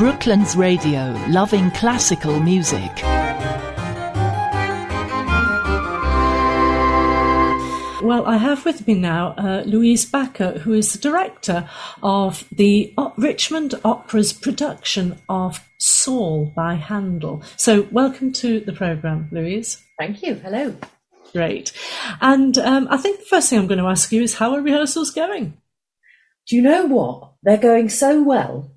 Brooklands Radio, loving classical music. Well, I have with me now uh, Louise Backer, who is the director of the o- Richmond Opera's production of Saul by Handel. So, welcome to the programme, Louise. Thank you. Hello. Great. And um, I think the first thing I'm going to ask you is how are rehearsals going? Do you know what? They're going so well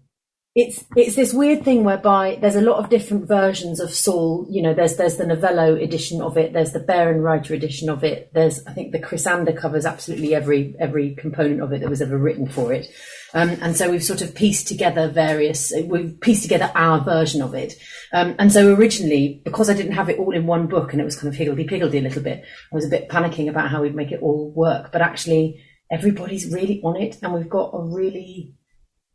it's it's this weird thing whereby there's a lot of different versions of Saul. You know, there's there's the Novello edition of it, there's the Bärenreiter edition of it. There's I think the Chrysander covers absolutely every every component of it that was ever written for it. Um, and so we've sort of pieced together various, we've pieced together our version of it. Um, and so originally, because I didn't have it all in one book and it was kind of higgledy-piggledy a little bit, I was a bit panicking about how we'd make it all work. But actually, everybody's really on it and we've got a really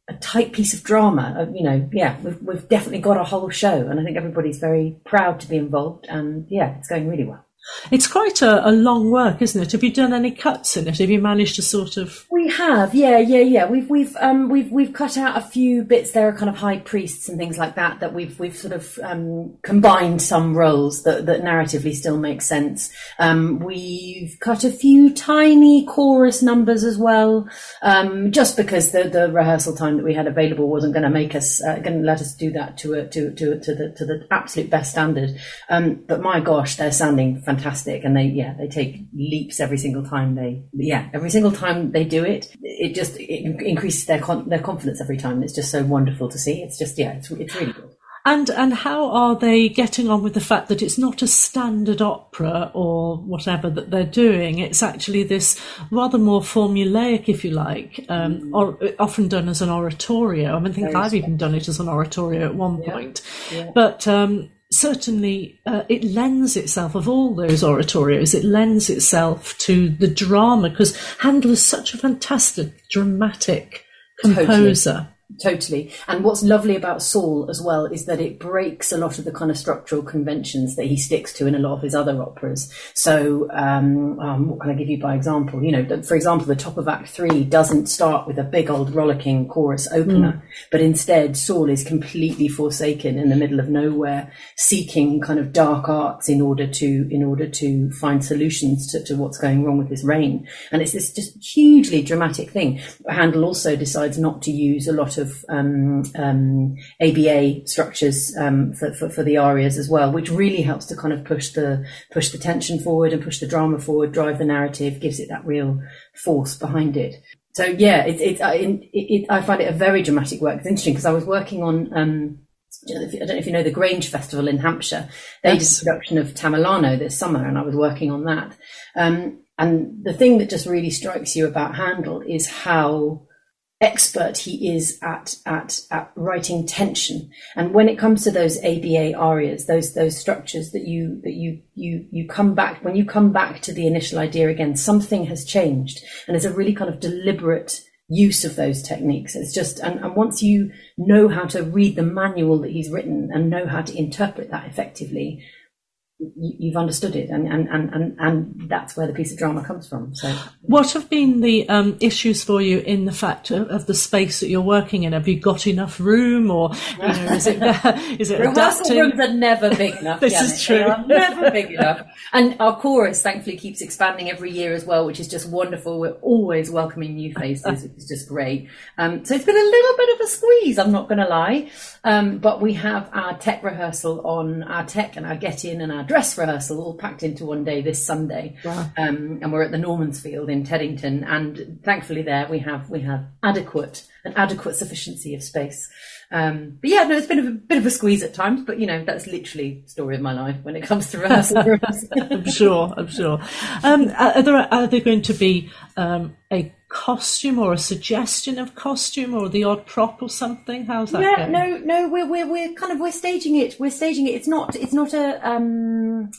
a tight piece of drama. Uh, you know, yeah, we've, we've definitely got a whole show, and I think everybody's very proud to be involved. And yeah, it's going really well. It's quite a, a, long work, isn't it? Have you done any cuts in it? Have you managed to sort of? We have, yeah, yeah, yeah. We've we've um, we've we've cut out a few bits. There are kind of high priests and things like that that we've we've sort of um, combined some roles that that narratively still make sense. Um, we've cut a few tiny chorus numbers as well, um, just because the the rehearsal time that we had available wasn't going to make us uh, going to let us do that to a, to to to the to the absolute best standard. Um, but my gosh, they're sounding fantastic, and they yeah they take leaps every single time they yeah every single time they do it. It just it increases their con- their confidence every time. It's just so wonderful to see. It's just yeah, it's it's really good. And and how are they getting on with the fact that it's not a standard opera or whatever that they're doing? It's actually this rather more formulaic, if you like, um, mm. or often done as an oratorio. I mean, I think Very I've even done it as an oratorio at one yeah. point. Yeah. But um, certainly uh, it lends itself of all those oratorios it lends itself to the drama because handel is such a fantastic dramatic composer totally. And what's lovely about Saul as well is that it breaks a lot of the kind of structural conventions that he sticks to in a lot of his other operas. So, um, um, what can I give you by example? You know, for example, the top of Act Three doesn't start with a big old rollicking chorus opener, mm. but instead Saul is completely forsaken in the middle of nowhere, seeking kind of dark arts in order to in order to find solutions to, to what's going wrong with his reign. And it's this just hugely dramatic thing. Handel also decides not to use a lot of um, um, ABA structures um, for, for, for, the arias as well, which really helps to kind of push the push the tension forward and push the drama forward, drive the narrative, gives it that real force behind it. So yeah, it, it, it, it I find it a very dramatic work. It's interesting because I was working on. Um, I don't know if you know the Grange Festival in Hampshire. They yes. did a production of Tamerlano this summer, and I was working on that. Um, and the thing that just really strikes you about Handel is how expert he is at, at, at writing tension. And when it comes to those ABA arias, those, those structures that you, that you, you, you come back, when you come back to the initial idea again, something has changed. And there's a really kind of deliberate use of those techniques. It's just, and, and once you know how to read the manual that he's written and know how to interpret that effectively, you've understood it and, and, and, and, and that's where the piece of drama comes from so. What have been the um, issues for you in the fact of, of, the space that you're working in? Have you got enough room or you know, is it is it rehearsal adapting? rooms are never big enough this is true. never big enough. And our chorus thankfully keeps expanding every year as well which is just wonderful. We're always welcoming new faces it's just great. Um, so it's been a little bit of a squeeze I'm not going to lie. Um, but we have our tech rehearsal on our tech and our get in and our dress rehearsal all packed into one day this Sunday. Wow. Um, and we're at the Normansfield in Teddington, and thankfully there we have we have adequate an adequate sufficiency of space. Um, but yeah, no, it's been a bit of a squeeze at times, but you know that's literally the story of my life when it comes to rehearsal rooms. I'm sure. I'm sure. Um, are there are there going to be um, a costume or a suggestion of costume or the odd prop or something? How's that? Yeah, going? no, no, we're, we're we're kind of we're staging it. We're staging it. It's not it's not a um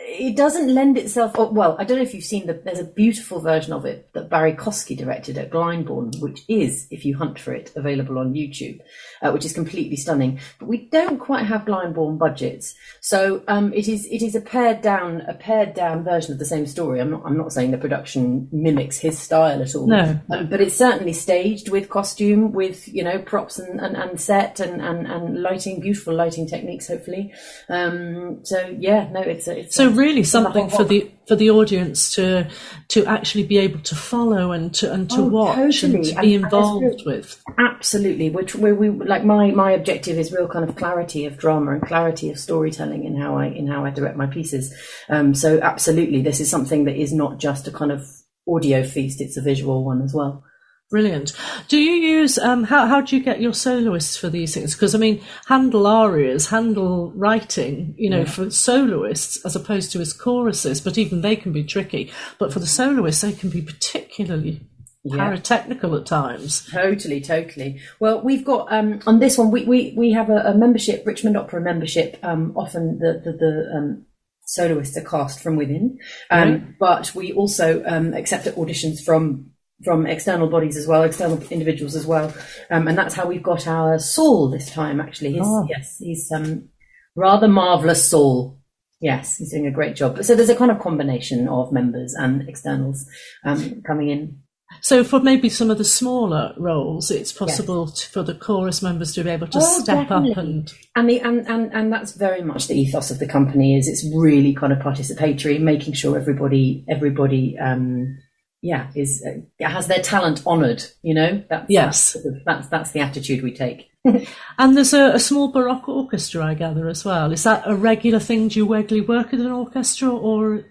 it doesn't lend itself. Oh, well, I don't know if you've seen the. There's a beautiful version of it that Barrie Kosky directed at Glyndebourne, which is, if you hunt for it, available on YouTube, uh, which is completely stunning. But we don't quite have Glyndebourne budgets, so um, it is it is a pared down a pared down version of the same story. I'm not I'm not saying the production mimics his style at all. No. Um, but it's certainly staged with costume, with you know props and, and, and set and, and, and lighting, beautiful lighting techniques, hopefully. Um, so yeah, no, it's a, it's So a- really something for the for the audience to to actually be able to follow and to and to Oh, watch and to be And- involved with. Absolutely, which where we like my my objective is real kind of clarity of drama and clarity of storytelling in how I in how I direct my pieces. Um, so absolutely, this is something that is not just a kind of audio feast; it's a visual one as well. Brilliant. Do you use um, how how do you get your soloists for these things? Because I mean, Handel arias, Handel writing, you know, for soloists as opposed to his choruses, but even they can be tricky. But for the soloists, they can be particularly paratechnical at times. Totally, totally. Well, we've got um, on this one. We we, we have a, a membership, Richmond Opera membership. Um, often the the, the um, soloists are cast from within, um, but we also um, accept auditions from from external bodies as well, external individuals as well, um, and that's how we've got our Saul this time. Actually, he's, Oh. yes, he's um, rather marvelous Saul. Yes, he's doing a great job. So there's a kind of combination of members and externals um, coming in. So for maybe some of the smaller roles, it's possible to, for the chorus members to be able to Oh, step definitely. up and And, the, and and and that's very much the ethos of the company. Is it's really kind of participatory, making sure everybody everybody um, yeah is uh, has their talent honoured. You know, that's Yes. that's, that's that's the attitude we take. And there's a, a small baroque orchestra, I gather, as well. Is that a regular thing? Do you regularly work with an orchestra, or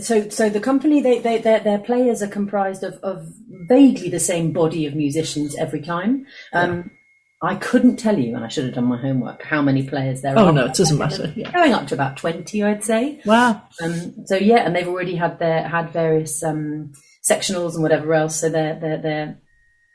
So, so the company, they, they, their, their players are comprised of, of vaguely the same body of musicians every time. Um, I couldn't tell you, and I should have done my homework, how many players there Oh, are. Oh, no, it doesn't matter, yeah. Going up to about twenty, I'd say. wow? Um, so yeah, and they've already had their had various um, sectionals and whatever else, so they're they're they're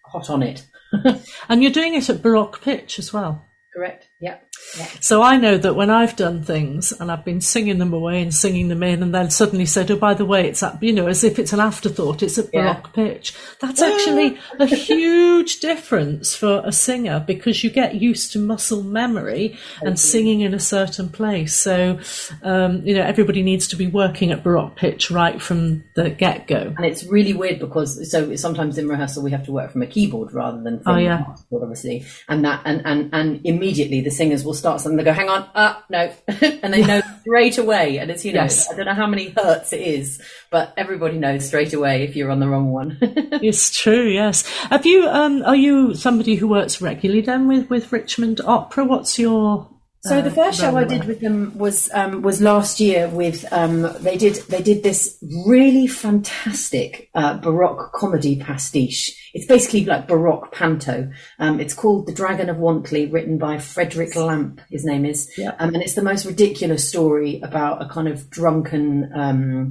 hot on it. And you're doing it at baroque pitch as well. Correct? Yeah. Yeah. So I know that when I've done things and I've been singing them away and singing them in, and then suddenly said, "Oh, by the way, it's at you know," as if it's an afterthought. It's at Yeah. baroque pitch. That's actually a huge difference for a singer because you get used to muscle memory and singing in a certain place. So, um, you know, everybody needs to be working at baroque pitch right from the get go. And it's really weird because so sometimes in rehearsal we have to work from a keyboard rather than from Oh, yeah. a obviously. And that and, and and immediately the singers will start something. They go, "Hang on, ah, no," and they know straight away. And it's you know, Yes. I don't know how many hertz it is, but everybody knows straight away if you're on the wrong one. It's true, yes. Have you? Um, are you somebody who works regularly then with with Richmond Opera? What's your So the uh, first show I did with them was um, was last year. With um, they did they did this really fantastic uh, baroque comedy pastiche. It's basically like baroque panto. Um, it's called The Dragon of Wantley, written by Frederick Lampe. His name is, Yeah. um, and it's the most ridiculous story about a kind of drunken um,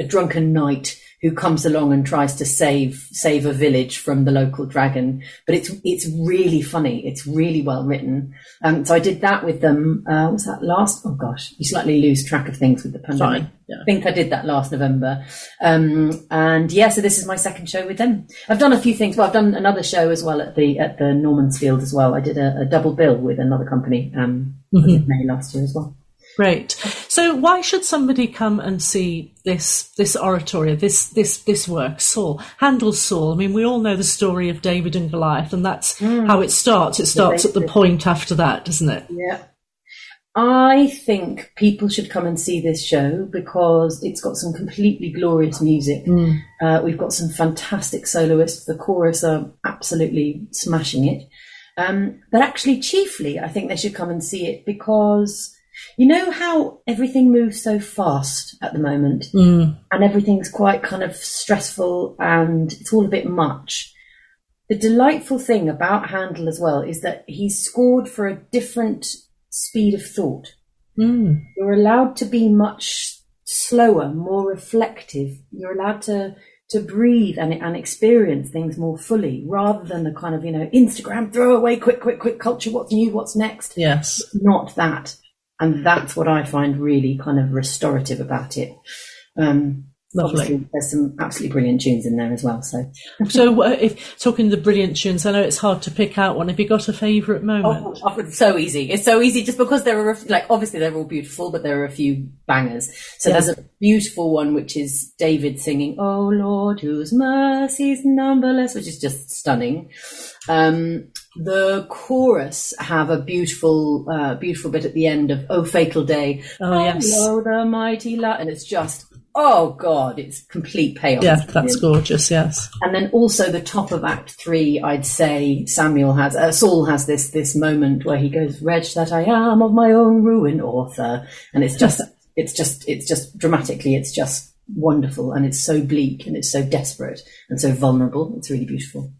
a drunken knight who comes along and tries to save save a village from the local dragon. But it's it's really funny. It's really well written. Um, so I did that with them. Uh, was that last? Oh gosh, you slightly lose track of things with the pandemic. Fine, yeah. I think I did that last November. Um, and yeah, so this is my second show with them. I've done a few things. Well, I've done another show as well at the at the Normansfield as well. I did a, a double bill with another company. Um, Mm-hmm. in May last year as well. Great. So why should somebody come and see this this oratorio, this this this work, Saul, Handel's Saul? I mean, we all know the story of David and Goliath, and that's how it starts. It starts at the point after that, doesn't it? Yeah. I think people should come and see this show because it's got some completely glorious music. Uh, we've got some fantastic soloists. The chorus are absolutely smashing it. Um, but actually, chiefly, I think they should come and see it because you know how everything moves so fast at the moment and everything's quite kind of stressful and it's all a bit much. The delightful thing about Handel as well is that he's scored for a different speed of thought. Mm. You're allowed to be much slower, more reflective. You're allowed to to breathe and, and experience things more fully rather than the kind of, you know, Instagram throwaway, quick, quick, quick culture, what's new, what's next. Yes. Not that. And that's what I find really kind of restorative about it. Um, Lovely. obviously there's some absolutely brilliant tunes in there as well. So, So, uh, if talking the brilliant tunes, I know it's hard to pick out one. Have you got a favourite moment? Oh, it's so easy. It's so easy just because there are, a f- like, obviously they're all beautiful, but there are a few bangers. So Yeah. there's a beautiful one, which is David singing, Oh Lord, whose mercies numberless, which is just stunning. Um, the chorus have a beautiful, uh, beautiful bit at the end of Oh Fatal Day. Oh, yes. Oh, the mighty light. And it's just, oh God, it's complete payoff. yeah, that's gorgeous. Yes. And then also the top of Act Three, I'd say Samuel has, uh, Saul has this this moment where he goes, "Wretch that I am of my own ruin, author," and it's just, it's just, it's just dramatically, it's just wonderful, and it's so bleak and it's so desperate and so vulnerable. It's really beautiful.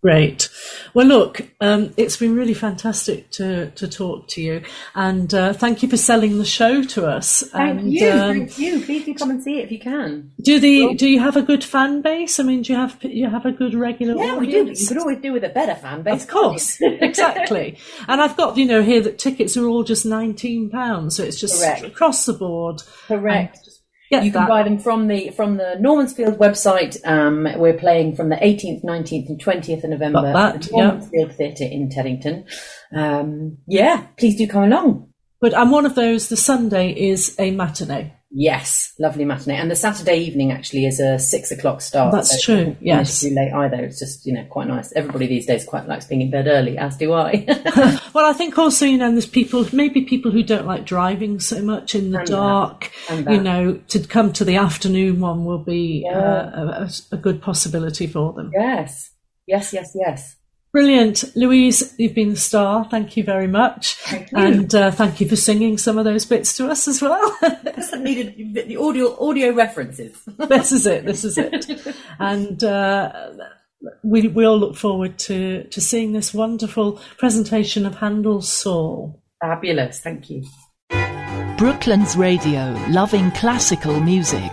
Great. Well, look, um, it's been really fantastic to, to talk to you, and uh, thank you for selling the show to us. Thank and, you, um, thank you. Please do come and see it if you can. do the do you have a good fan base? I mean, do you have you have a good regular Yeah, we do. audience? You could always do with a better fan base. Of course, exactly. And I've got you know here that tickets are all just nineteen pounds, so it's just Correct. across the board. Correct. You can that. buy them from the from the Normansfield website. Um, we're playing from the 18th, 19th, and 20th of November that, at the yeah. Normansfield Theatre in Teddington. Um, yeah, please do come along. But I'm one of those. The Sunday is a matinee. Yes, lovely matinee, and the Saturday evening actually is a six o'clock start. That's so true, yes. too late either. It's just you know quite nice. Everybody these days quite likes being in bed early, as do I. Well, I think also, you know, there's people, maybe people who don't like driving so much in the And that, dark, and you know, to come to the afternoon one will be Yeah. uh, a, a good possibility for them. yes, yes, yes, yes. Brilliant. Louise, you've been the star. Thank you very much. Thank you. And uh, thank you for singing some of those bits to us as well. Just needed the audio audio references. this is it. This is it. And uh, we, we all look forward to, to seeing this wonderful presentation of Handel's Saul. Fabulous. Thank you. Brooklands Radio, loving classical music.